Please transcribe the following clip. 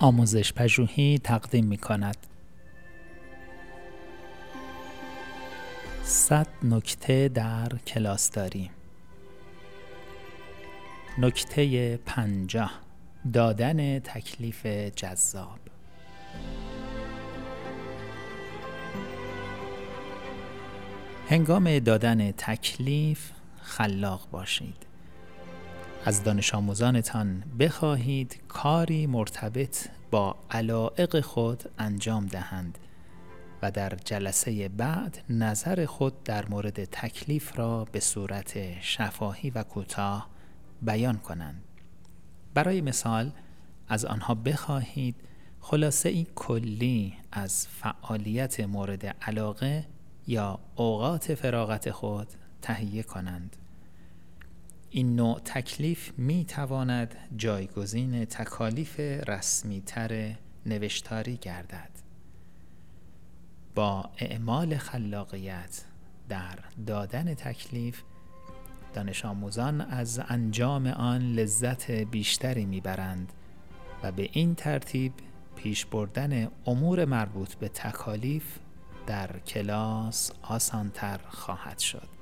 آموزش پژوهی تقدیم می کند. صد نکته در کلاس داریم. نکته پنجاه دادن تکلیف جذاب هنگام دادن تکلیف خلاق باشید از دانش آموزانتان بخواهید کاری مرتبط با علائق خود انجام دهند و در جلسه بعد نظر خود در مورد تکلیف را به صورت شفاهی و کوتاه بیان کنند. برای مثال از آنها بخواهید خلاصه ای کلی از فعالیت مورد علاقه یا اوقات فراغت خود تهیه کنند. این نوع تکلیف می تواند جایگزین تکالیف رسمی تر نوشتاری گردد. با اعمال خلاقیت در دادن تکلیف دانش آموزان از انجام آن لذت بیشتری می‌برند و به این ترتیب پیش بردن امور مربوط به تکالیف در کلاس آسانتر خواهد شد.